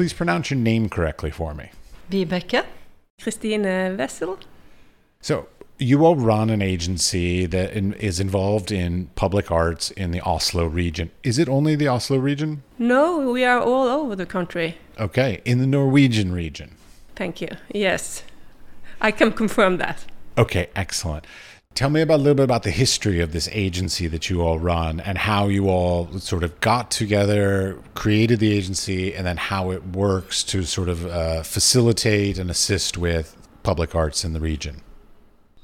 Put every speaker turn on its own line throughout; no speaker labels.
please pronounce your name correctly for me?
Vibeke.
Kristine Wessel.
So, you all run an agency that in, is involved in public arts in the Oslo region. Is it only the Oslo region?
No, we are all over the country.
Okay, in the Norwegian region.
Thank you. Yes, I can confirm that.
Okay, excellent. Tell me about a little bit about the history of this agency that you all run and how you all sort of got together, created the agency, and then how it works to sort of uh, facilitate and assist with public arts in the region.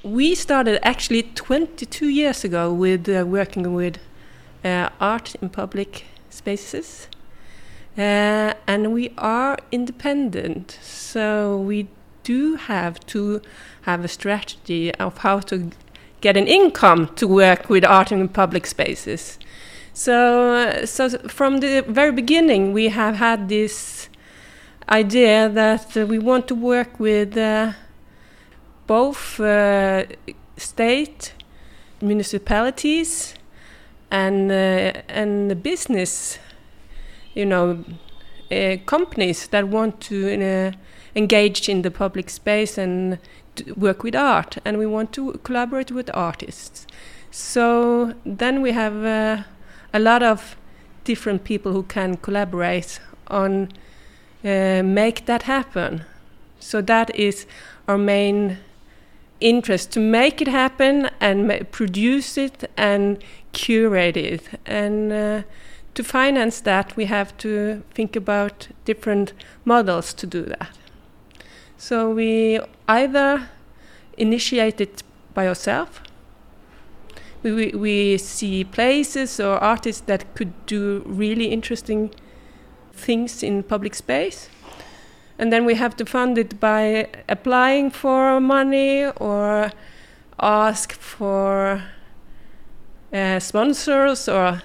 We started actually 22 years ago with uh, working with uh, art in public spaces. Uh, and we are independent, so we do have to have a strategy of how to get an income to work with art in public spaces. So, so from the very beginning, we have had this idea that we want to work with uh, both uh, state, municipalities, and uh, and the business, you know, uh, companies that want to uh, engage in the public space and work with art, and we want to collaborate with artists. So then we have uh, a lot of different people who can collaborate on uh, make that happen. So that is our main interest to make it happen and produce it and curate it. And uh, to finance that, we have to think about different models to do that. So we either initiate it by ourselves. We, we, we see places or artists that could do really interesting things in public space and then we have to fund it by applying for money or ask for uh, sponsors or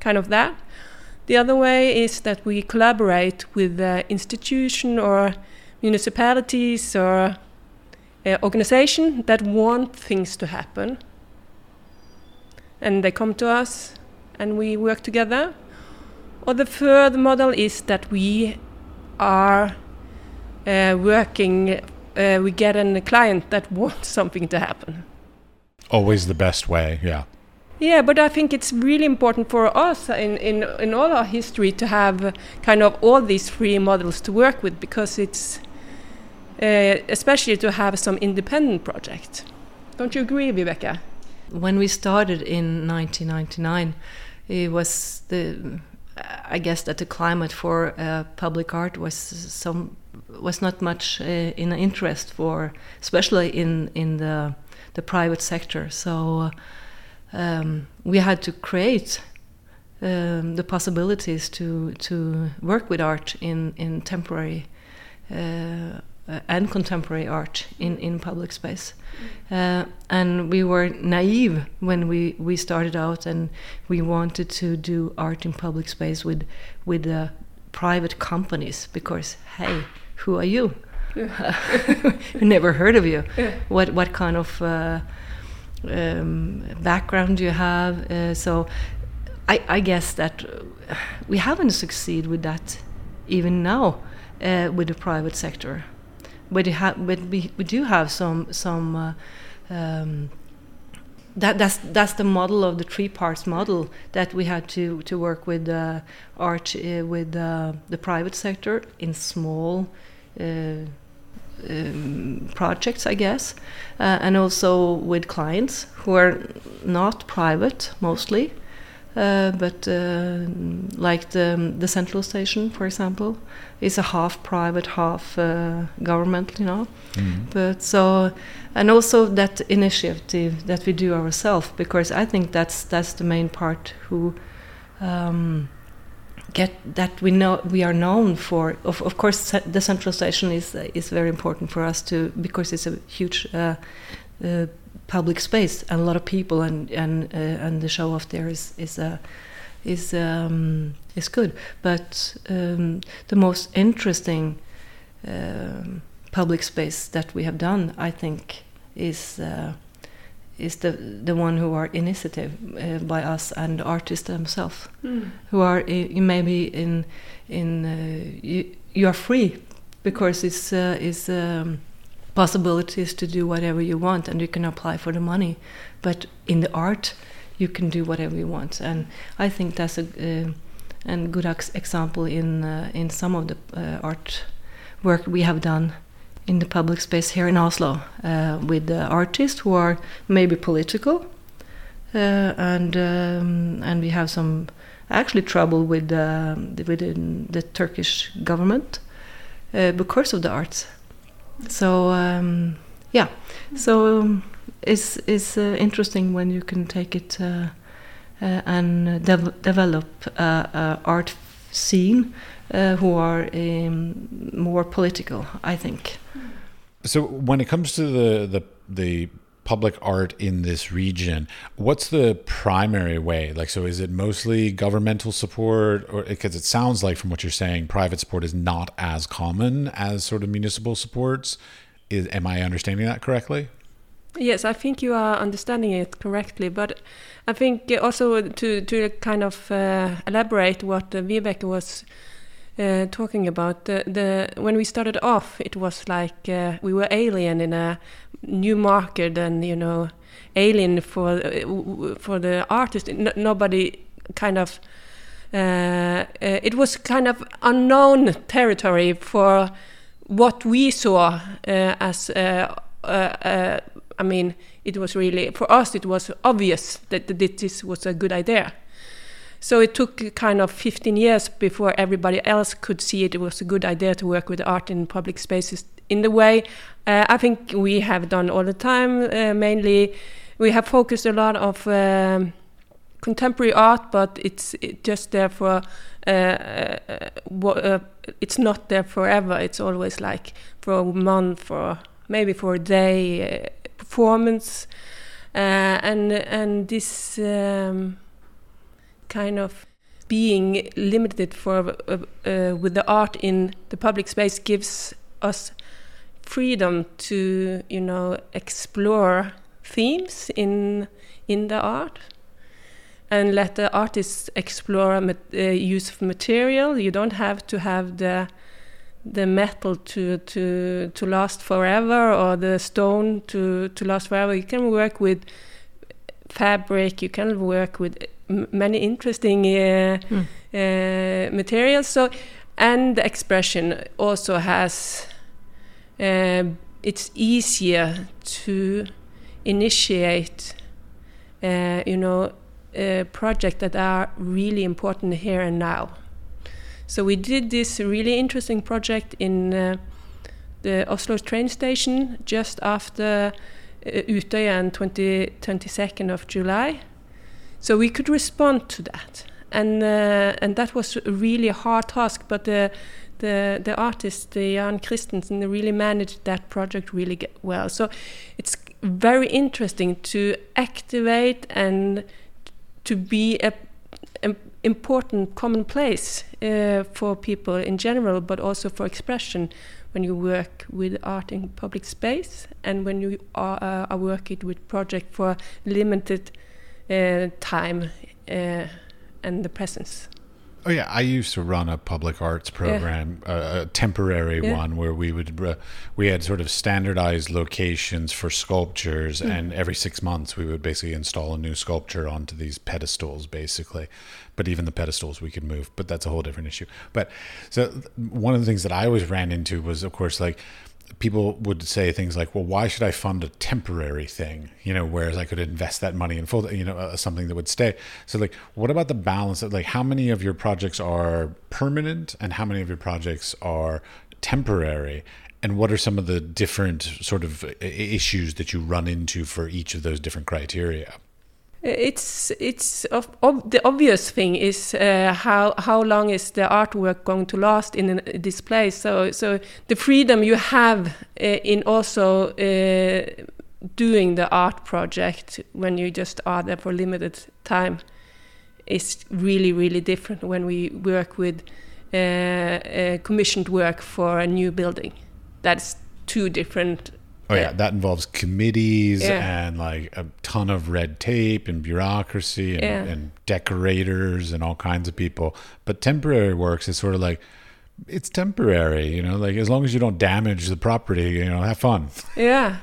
kind of that. The other way is that we collaborate with the institution or municipalities or uh, organization that want things to happen, and they come to us, and we work together. Or the third model is that we are uh, working, uh, we get a client that wants something to happen.
Always the best way, yeah.
Yeah, but I think it's really important for us in, in, in all our history to have kind of all these three models to work with because it's uh, especially to have some independent projects. Don't you agree, Vibeke?
When we started in 1999, it was the I guess that the climate for uh, public art was some was not much uh, in interest for, especially in in the the private sector. So um, we had to create um, the possibilities to to work with art in in temporary uh, and contemporary art in, in public space. Uh, and we were naive when we, we started out and we wanted to do art in public space with, with uh, private companies because, hey, who are you? Yeah. Never heard of you. Yeah. What, what kind of uh, um, background do you have? Uh, so I, I guess that we haven't succeeded with that even now uh, with the private sector but, ha- but we, we do have some some uh, um, that that's that's the model of the three parts model that we had to to work with uh, art uh, with uh, the private sector in small uh, um, projects, I guess, uh, and also with clients who are not private mostly, but uh, like the, the central station, for example, is a half private, half uh, government, you know. Mm. But so, and also that initiative that we do ourselves, because I think that's that's the main part who. Um, get that we know we are known for of, of course the central station is is very important for us to because it's a huge uh, uh, public space and a lot of people and and uh, and the show off there is is uh, is um, is good. But um, the most interesting um, public space that we have done, I think, is uh, is the the one who are initiative uh, by us and artists themselves, mm. who are maybe in in uh, you are free because it's uh, it's um, possibilities to do whatever you want and you can apply for the money but in the art you can do whatever you want and i think that's a uh, and good ex example in uh, in some of the uh, art work we have done in the public space here in Oslo uh, with the artists who are maybe political uh, and um, and we have some actually trouble with uh, within the Turkish government uh, because of the arts. So um, yeah, so um, it's it's uh, interesting when you can take it uh, uh, and dev develop art scene who are um, more political. I think.
So when it comes to the the the public art in this region what's the primary way? Like so is it mostly governmental support or because it sounds like from what you're saying private support is not as common as sort of municipal supports. Is am i understanding that correctly?
Yes i think you are understanding it correctly but i think also to to kind of uh, elaborate what uh, was uh, talking about the, the when we started off it was like uh, we were alien in a new market and you know alien for uh, for the artist. Nobody kind of uh, uh, it was kind of unknown territory for what we saw uh, as I mean it was really for us it was obvious that this was a good idea so it took kind of 15 years before everybody else could see it. It was a good idea to work with art in public spaces in the way uh, I think we have done all the time. Uh, mainly, we have focused a lot of um, contemporary art, but it's it just there for. Uh, uh, uh, it's not there forever. It's always like for a month or maybe for a day performance, and and this. Um, kind of being limited for uh, uh, with the art in the public space gives us freedom to you know explore themes in in the art and let the artists explore uh, use of material. You don't have to have the the metal to to to last forever or the stone to to last forever. You can work with fabric. You can work with many interesting mm. materials. So, and the expression also has. Uh, it's easier to initiate, you know, projects that are really important here and now. So we did this really interesting project in uh, the Oslo train station just after uh, Utøya on 20, 22nd of July. So we could respond to that, and uh, and that was really a hard task. But the the the artist, the Jan Christensen, really managed that project really well. So it's very interesting to activate and to be a, a important common place uh, for people in general, but also for expression when you work with art in public space and when you are, uh, are working with project for limited time uh, and the presence.
Oh yeah, I used to run a public arts program, yeah. uh, a temporary yeah. one where we would uh, we had sort of standardized locations for sculptures, mm. and every six months we would basically install a new sculpture onto these pedestals, basically. But even the pedestals we could move, but that's a whole different issue. But so one of the things that I always ran into was, of course, like people would say things like, "Well, why should I fund a temporary thing?" You know, whereas I could invest that money in full, you know, uh, something that would stay. So, like, what about the balance like how many of your projects are permanent and how many of your projects are temporary? And what are some of the different sort of issues that you run into for each of those different criteria?
It's it's ob the obvious thing is uh, how how long is the artwork going to last in a display? So so the freedom you have uh, in also uh, doing the art project when you just are there for limited time is really really different when we work with uh, uh, commissioned work for a new building. That's two different
Oh yeah, that involves committees yeah. and like a ton of red tape and bureaucracy and, yeah. and, decorators and all kinds of people. But temporary works is sort of like it's temporary, you know, like as long as you don't damage the property, you know, have fun.
Yeah.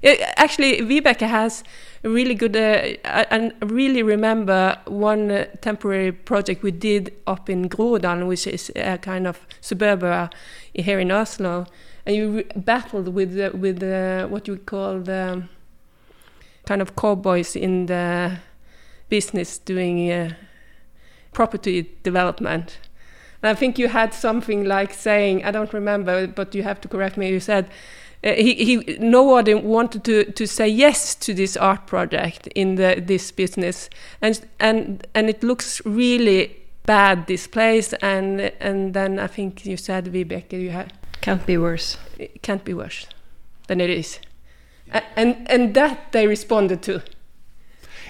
It, actually, Vibeke has a really good. Uh, I, I really remember one uh, temporary project we did up in Groruddalen, which is a kind of suburb here in Oslo, and you battled with uh, with uh, what you call the kind of cowboys in the business doing uh, property development. And I think you had something like saying, I don't remember, but you have to correct me. You said uh, he, he nobody wanted to, to say yes to this art project in the this business, and and and it looks really bad this place. And and then I think you said Vibeke, you had
Can't be worse.
it can't be worse than it is, A- and and that they responded to.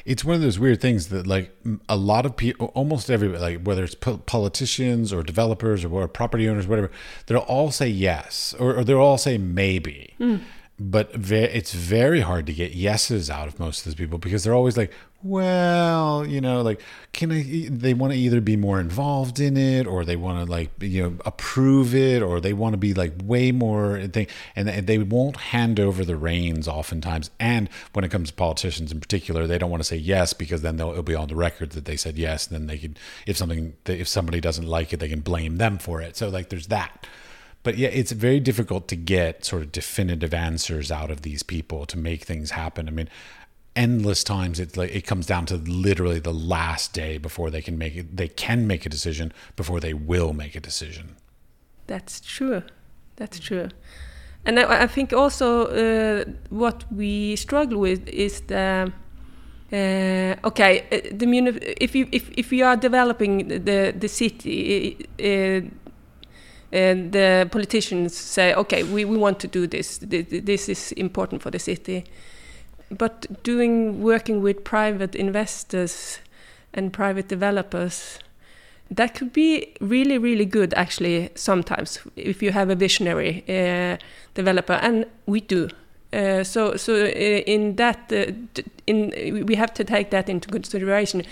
It's one of those weird things that, like, a lot of people, almost everybody, like whether it's po- politicians or developers or, or property owners, whatever, they'll all say yes or, or they'll all say maybe. Hmm. But ve- it's very hard to get yeses out of most of those people because they're always like, well, you know, like, can I? e-" They want to either be more involved in it or they want to, like, you know, approve it or they want to be like way more thing. And they- they won't hand over the reins oftentimes. And when it comes to politicians in particular, they don't want to say yes because then they'll, it'll be on the record that they said yes. And then they can, if something, if somebody doesn't like it, they can blame them for it. So, like, there's that. But yeah, it's very difficult to get sort of definitive answers out of these people to make things happen. I mean, endless times it's like it comes down to literally the last day before they can make it. They can make a decision before they will make a decision.
That's true. That's true. And I, I think also uh, what we struggle with is the uh, okay. uh, The if you if if you are developing the the city, uh, and the politicians say, okay, we, we want to do this. Th- th- This is important for the city. But doing working with private investors and private developers, that could be really really good actually sometimes if you have a visionary uh, developer and we do uh, so so uh, in that uh, in we have to take that into consideration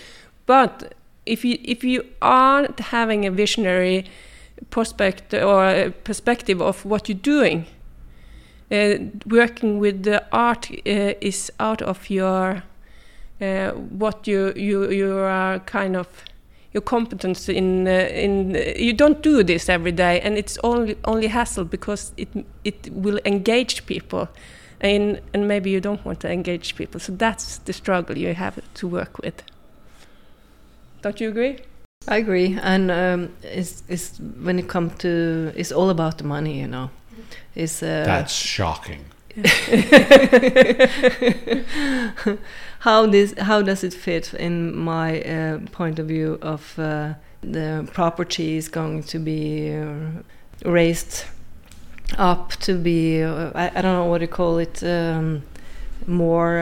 but if you if you aren't having a visionary prospect or a perspective of what you're doing. Uh, working with the art uh, is out of your uh, what you you you are kind of your competence in uh, in you don't do this every day and it's only only hassle because it it will engage people. And and maybe you don't want to engage people. So that's the struggle you have to work with. Don't you agree
I agree, and um, it's, it's when it comes to it's all about the money, you know. It's uh,
That's shocking.
how this how does it fit in my uh, point of view of uh, the property is going to be uh, raised up to be uh, I, I don't know what you call it um, more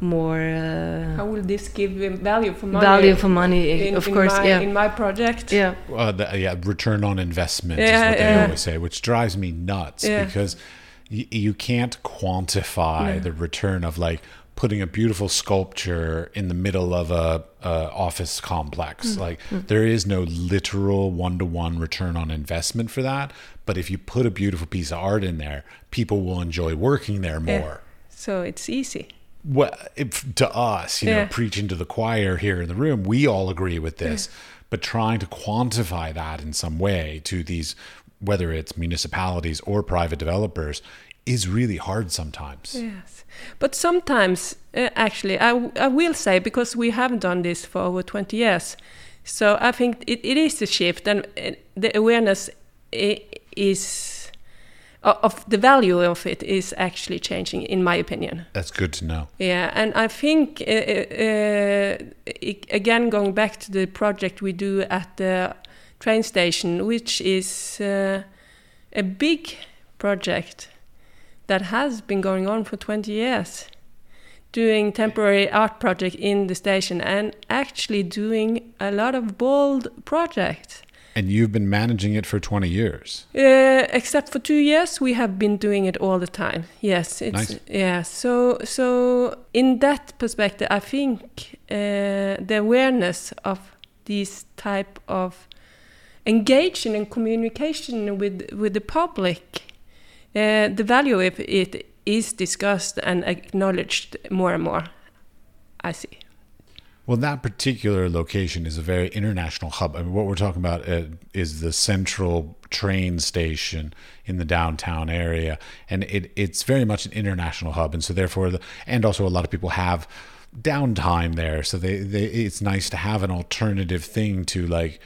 uh, more
how
uh,
will this give value for money
value for money
in,
of
in
course
my,
yeah
in my project
yeah
Uh, the, yeah, return on investment is
Yeah,
what they always say, which drives me nuts
Yeah.
because y- you can't quantify
No.
the return of like putting a beautiful sculpture in the middle of a, a office complex.
Mm.
Like there is no literal one to one return on investment for that. But if you put a beautiful piece of art in there, people will enjoy working there
Yeah.
more.
so it's easy
Well, if, to us, you know, preaching to the choir here in the room, we all agree with this. But trying to quantify that in some way to these, whether it's municipalities or private developers, is really hard sometimes.
Yes, but sometimes, uh, actually, I, w- I will say because we have done this for over 20 years, so I think it, it is a shift, and uh, the awareness i- is of the value of it is actually changing, in my opinion.
That's good to know.
Yeah, and I think uh, uh, i- again going back to the project we do at the train station, which is uh, a big project that has been going on for 20 years, doing temporary art project in the station and actually doing a lot of bold projects.
And you've been managing it for 20 years.
Uh, except for two years, we have been doing it all the time. Yes, it's
Nice.
yeah. So so in that perspective, I think uh, the awareness of these type of engaging and communication with with the public, uh, the value of it is discussed and acknowledged more and more. I see.
Well, that particular location is a very international hub. I mean, what we're talking about uh, is the central train station in the downtown area, and it, it's very much an international hub, and so therefore, the, and also a lot of people have downtime there, so they, they it's nice to have an alternative thing to like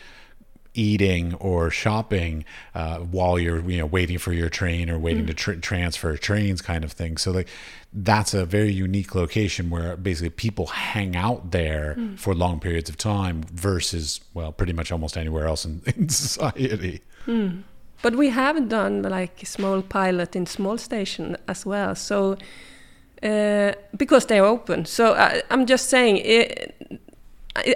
eating or shopping uh, while you're you know waiting for your train or waiting mm. to tr- transfer trains kind of thing so like that's a very unique location where basically people hang out there mm. for long periods of time versus well pretty much almost anywhere else in, in society
mm. but we have done like a small pilot in small station as well so uh, because they're open so I, am just saying it,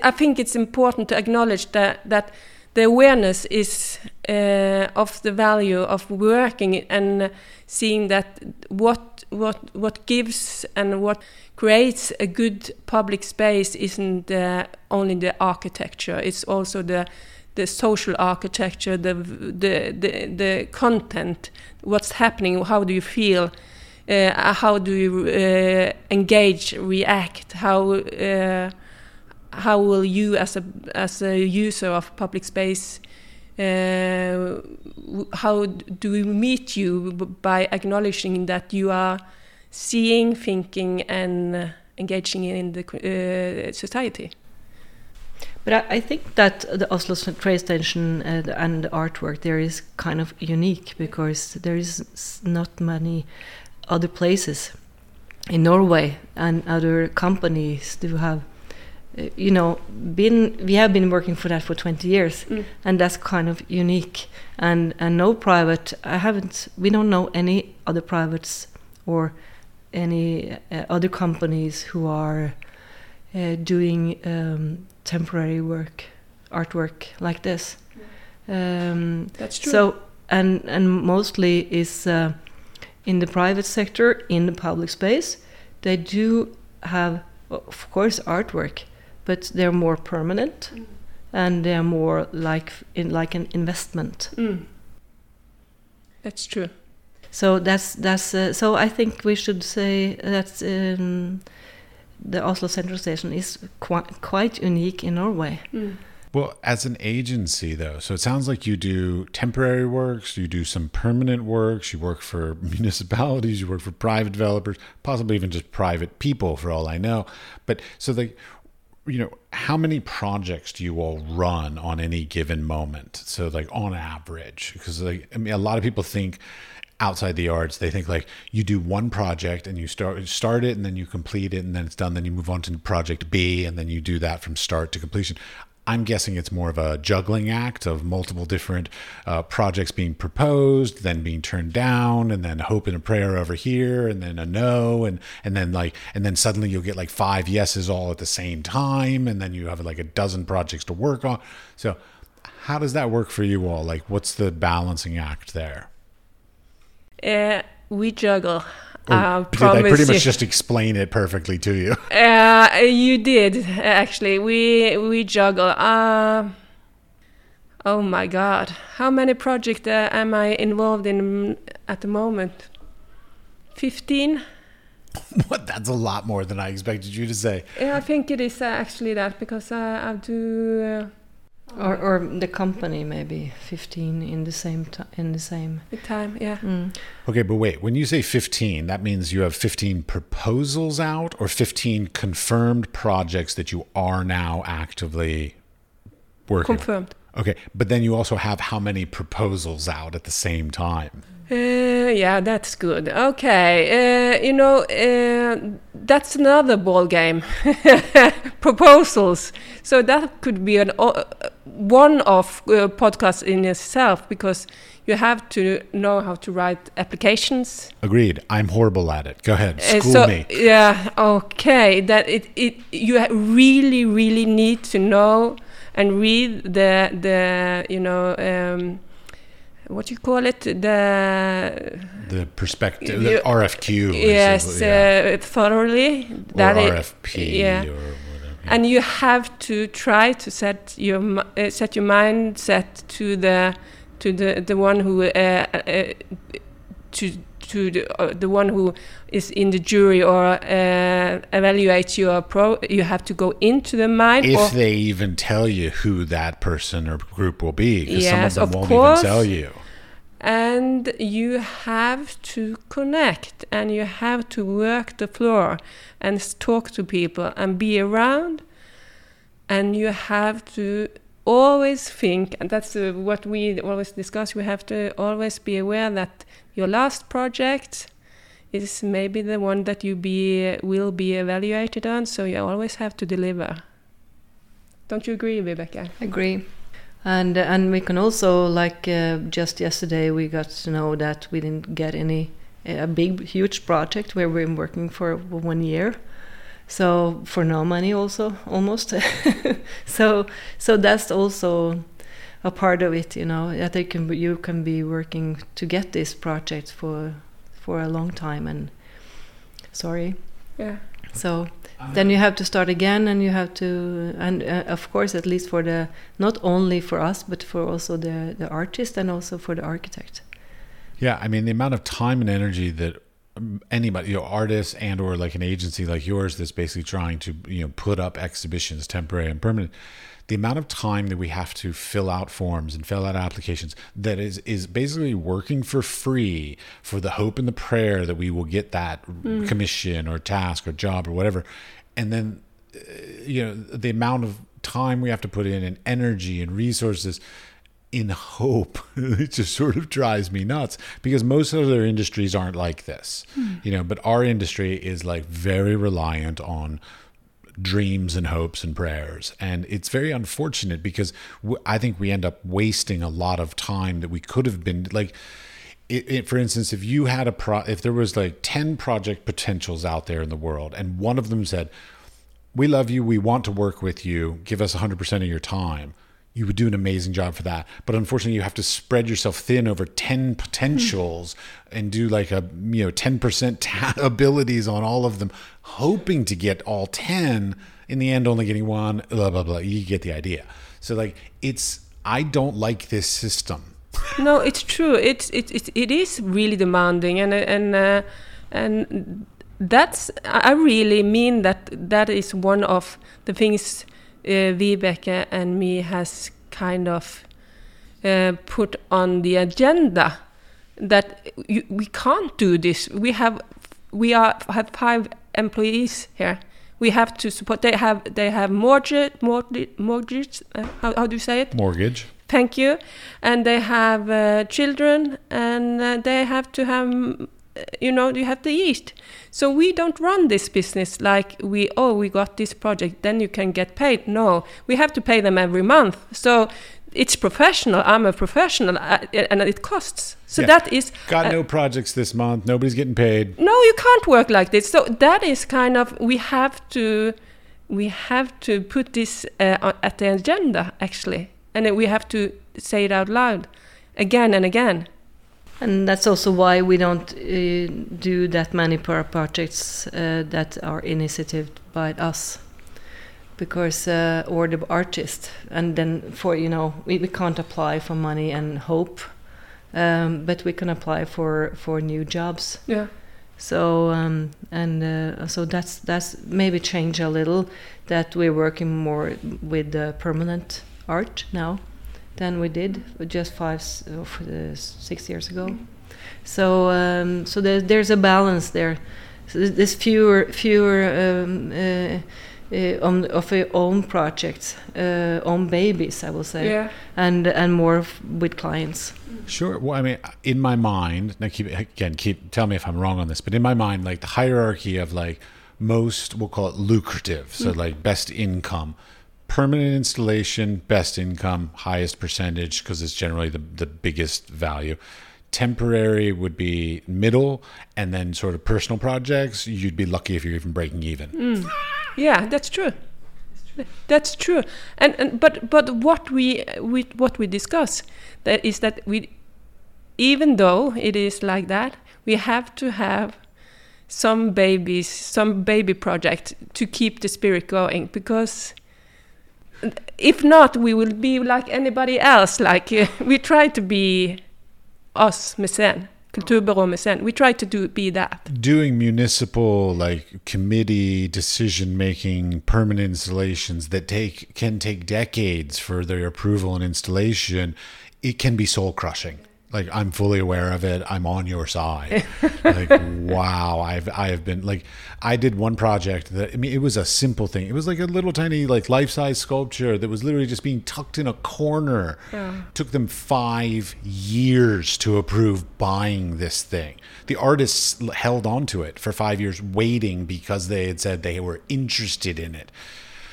I think it's important to acknowledge that that the awareness is uh, of the value of working and seeing that what what what gives and what creates a good public space isn't uh, only the architecture. It's also the the social architecture the the the, the content what's happening how do you feel uh, how do you uh, engage react how uh, how will you as a as a user of public space uh, how do we meet you by acknowledging that you are seeing thinking and uh, engaging in the uh, society?
But I, I, think that the Oslo train station uh, and the artwork there is kind of unique because there is not many other places in Norway and other companies do have you know been we have been working for that for 20 years mm. and that's kind of unique. And and no private i haven't we don't know any other privates or any uh, other companies who are uh, doing um, temporary work artwork like this.
Um, that's true.
so and and mostly is uh, in the private sector in the public space. They do have of course artwork but they're more permanent mm. and they're more like in like an investment.
Mm. That's true.
So that's that's uh, so I think we should say that um, the Oslo Central Station is qui quite unique in Norway.
Mm.
Well, as an agency, though, so it sounds like you do temporary works, you do some permanent works, you work for municipalities, you work for private developers, possibly even just private people, for all I know. But so, the you know how many projects do you all run on any given moment? So like on average because like i mean a lot of people think outside the arts they think like you do one project and you start start it and then you complete it and then it's done then you move on to project b and then you do that from start to completion I'm guessing it's more of a juggling act of multiple different uh, projects being proposed, then being turned down, and then hope and a prayer over here, and then a no, and and then like and then suddenly you'll get like five yeses all at the same time, and then you have like a dozen projects to work on. So, how does that work for you all? Like, what's the balancing act there?
Uh, we juggle
uh, did I pretty much just explain it perfectly to you?
Uh, you did actually. We we juggle. Uh, oh my God! How many projects uh, am I involved in at the moment? Fifteen.
what? That's a lot more than I expected you to say.
Yeah, I think it is uh, actually that because I do uh,
or or the company maybe 15 in the same time in the same
time yeah mm.
okay but wait when you say 15 that means you have 15 proposals out or 15 confirmed projects that you are now actively working
confirmed
on? okay but then you also have how many proposals out at the same time
uh, yeah, that's good. Okay, uh, you know uh, that's another ball game. Proposals. So that could be an one of uh, podcasts in itself because you have to know how to write applications.
Agreed. I'm horrible at it. Go ahead. Uh, School so, me.
Yeah. Okay. That it, it you really really need to know and read the the you know. Um, what you call it the
the perspective the RFQ
yes yeah. uh, thoroughly
or that RFP
yeah.
or
and you have to try to set your uh, set your mindset to the to the the one who uh, uh, to to the, uh, the one who is in the jury or uh, evaluates your pro you have to go into the mind or
If they even tell you who that person or group will be, because
Yes,
some of
of
them won't
course.
even tell you.
And you have to connect and you have to work the floor and talk to people and be around. And you have to always think and that's uh, what we always discuss. We have to always be aware that your last project is maybe the one that you be will be evaluated on so you always have to deliver. Don't you agree Vibeke?
Agree and and we can also like uh, just yesterday we got to know that we didn't get any a big huge project where we've been working for one year. So for no money also almost. So so that's also a part of it you know can be, you can be working to get this project for for a long time and sorry.
Yeah.
So then you have to start again and you have to and uh, of course at least for the not only for us but for also the the artist and also for the architect
Yeah, I mean the amount of time and energy that um, anybody, you know, artists and or like an agency like yours that's basically trying to you know put up exhibitions, temporary and permanent. The amount of time that we have to fill out forms and fill out applications that is is basically working for free for the hope and the prayer that we will get that commission or task or job or whatever, and then uh, you know the amount of time we have to put in and energy and resources in hope it just sort of drives me nuts because most other industries aren't like this you know but our industry is like very reliant on dreams and hopes and prayers. And it's very unfortunate because I think we end up wasting a lot of time that we could have been like it, it, for instance, if you had a pro, if there was like ten project potentials out there in the world, and one of them said, "We love you, we want to work with you, give us 100% of your time," you would do an amazing job for that. But unfortunately, you have to spread yourself thin over ten potentials and do like a you know 10% ta- abilities on all of them, hoping to get all 10. In the end, only getting one. Blah blah blah. You get the idea. So like, it's I don't like this system.
no, it's true. It's it it, it is really demanding, and and uh, and that's I really mean that that is one of the things Vibeke and me has kind of uh, put on the agenda that you, we can't do this. We have we are have five employees here. We have to support. They have they have mortgage mortgage mortgage. Uh, how how do you say it?
Mortgage.
Thank you. And they have uh, children, and uh, they have to have, you know, you have to eat. So we don't run this business like we, oh, we got this project, then you can get paid. No, we have to pay them every month. So it's professional. I'm a professional, uh, and it costs. So
Yeah.
that is.
Got
uh,
no projects this month. Nobody's getting paid.
no you can't work like this so that is kind of we have to we have to put this uh, at the agenda actually and we have to say it out loud again and again
and that's also why we don't uh, do that many projects uh, that are initiated by us. Because uh, or the artist. And then for you know we, we can't apply for money and hope um, but we can apply for for new jobs.
Yeah.
So um, and uh, so that's that's maybe change a little that we're working more with uh, permanent art now than we did just five s- uh, uh, six years ago. So um, so there, there's a balance there. So there's- there's fewer fewer um, uh, uh, on, of our own projects, uh, own babies, I will say,
yeah
and and more f- with clients.
Sure. Well, I mean, in my mind, now keep again, keep tell me if I'm wrong on this, but in my mind, like the hierarchy of like most, we'll call it lucrative, so like best income, permanent installation, best income, highest percentage because it's generally the the biggest value. Temporary would be middle, and then sort of personal projects. You'd be lucky if you're even breaking even. Mm.
yeah that's true that's true and, and but but what we, we what we discuss that is that we even though it is like that we have to have some babies, some baby project to keep the spirit going because if not, we will be like anybody else. Like uh, we try to be us, Mesen, Kulturbyrå Mesen. We try to do be that.
Doing municipal like committee decision making permanent installations that take can take decades for their approval and installation. It can be soul crushing like I'm fully aware of it. I'm on your side. like wow, I've I have been like I did one project that I mean it was a simple thing. It was like a little tiny like life size sculpture that was literally just being tucked in a corner. Yeah. Took them five years to approve buying this thing. The artists held on to it for five years, waiting because they had said they were interested in it.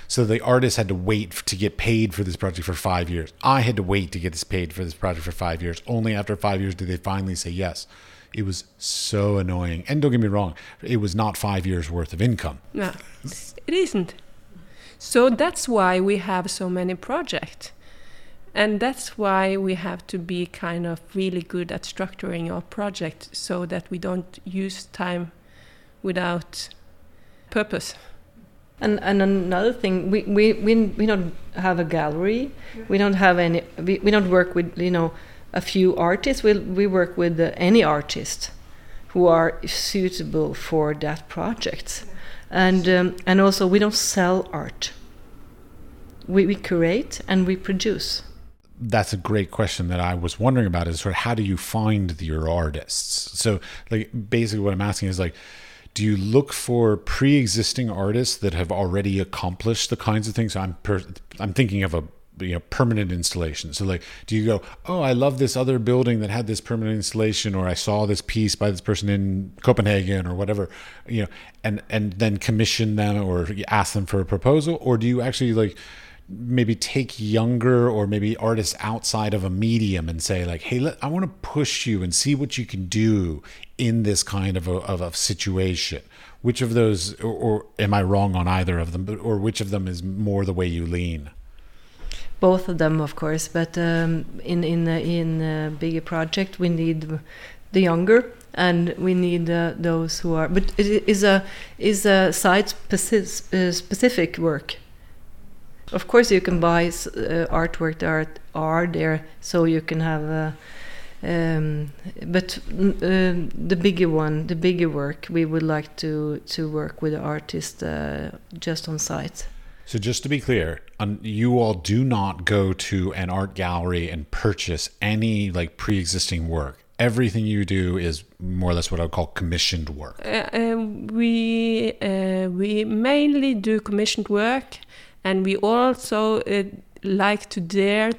So the artist had to wait to get paid for this project for five years. I had to wait to get this paid for this project for five years. Only after five years did they finally say yes. It was so annoying. And don't get me wrong, it was not five years worth of income.
No, it isn't. So that's why we have so many projects. And that's why we have to be kind of really good at structuring our project so that we don't use time without purpose.
And and another thing, we we we, we don't have a gallery. We don't have any. We, we don't work with you know a few artists. We we work with uh, any artist who are suitable for that project, and um, and also we don't sell art. We we curate and we produce
that's a great question that I was wondering about is sort of how do you find your artists? So like basically what I'm asking is like do you look for pre-existing artists that have already accomplished the kinds of things? I'm per, i'm thinking of a you know permanent installation. So like do you go oh i love this other building that had this permanent installation or i saw this piece by this person in copenhagen or whatever you know and and then commission them or ask them for a proposal? Or do you actually like maybe take younger or maybe artists outside of a medium and say like hey let, i want to push you and see what you can do in this kind of a, of a situation. Which of those or, or, am i wrong on either of them but, or which of them is more the way you lean?
Both of them of course but um, in in in a bigger project we need the younger and we need uh, those who are but it is a is a site specific work of course, you can buy uh, artwork that are there, so you can have. Uh, um, but uh, the bigger one, the bigger work, we would like to to work with the artist uh, just on site.
So just to be clear, um, you all do not go to an art gallery and purchase any like pre-existing work. Everything you do is more or less what I would call commissioned work.
Uh, uh, we we mainly do commissioned work and we also uh, like to dare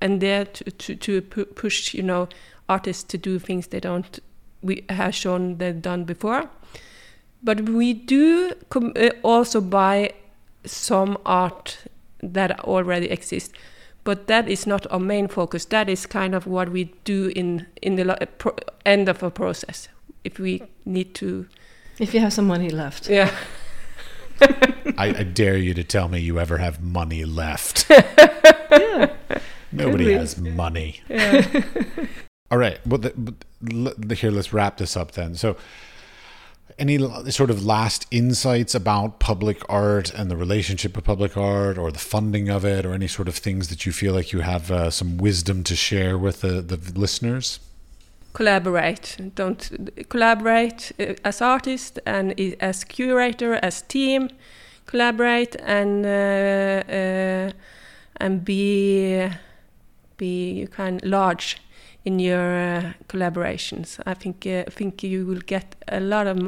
and dare to, to, to push you know artists to do things they don't we have shown they've done before. But we do uh, also buy some art that already exists but that is not our main focus. That is kind of what we do in in the end of a process if we need to
if you have some money left.
Yeah
I, I, dare you to tell me you ever have money left. yeah. Nobody has money. Yeah. All right. Well, the, the, here, let's wrap this up then. So, any sort of last insights about public art and the relationship of public art or the funding of it or any sort of things that you feel like you have uh, some wisdom to share with the, the listeners?
Collaborate. Don't collaborate uh, as artist and as curator as team collaborate and uh, uh, and be be kind of large in your uh, collaborations. I think think you will get a lot of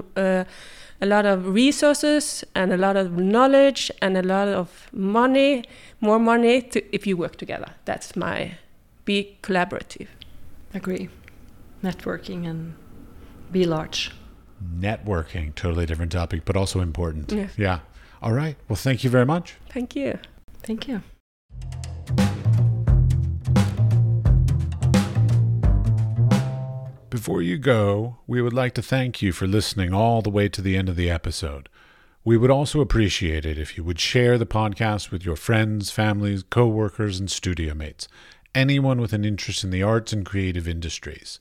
a lot of resources and a lot of knowledge and a lot of money more money to, if you work together. That's my be collaborative.
Agree networking and be large.
Networking, totally different topic, but also important. Yeah. yeah. All right. Well, thank you very much.
Thank you.
Thank you.
Before you go, we would like to thank you for listening all the way to the end of the episode. We would also appreciate it if you would share the podcast with your friends, families, co workers, and studio mates, anyone with an interest in the arts and creative industries.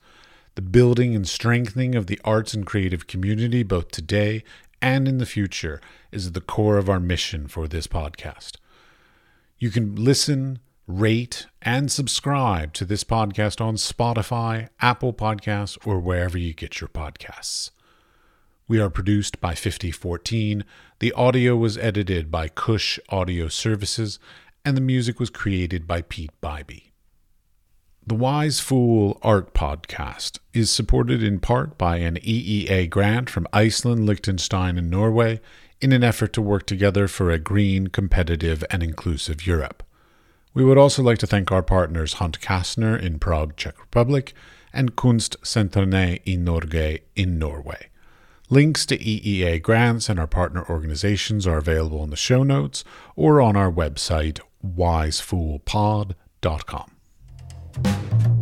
The building and strengthening of the arts and creative community, both today and in the future, is at the core of our mission for this podcast. You can listen, rate, and subscribe to this podcast on Spotify, Apple Podcasts, or wherever you get your podcasts. We are produced by 5014. The audio was edited by Cush Audio Services, and the music was created by Peat Biby. The Wise Fool Art Podcast is supported in part by an EEA grant from Iceland, Liechtenstein, and Norway in an effort to work together for a green, competitive, and inclusive Europe. We would also like to thank our partners Hunt Kastner in Prague, Czech Republic, and Kunstsentrene i Norge in Norway. Links to EEA grants and our partner organizations are available in the show notes or on our website, wisefoolpod.com. Thank you.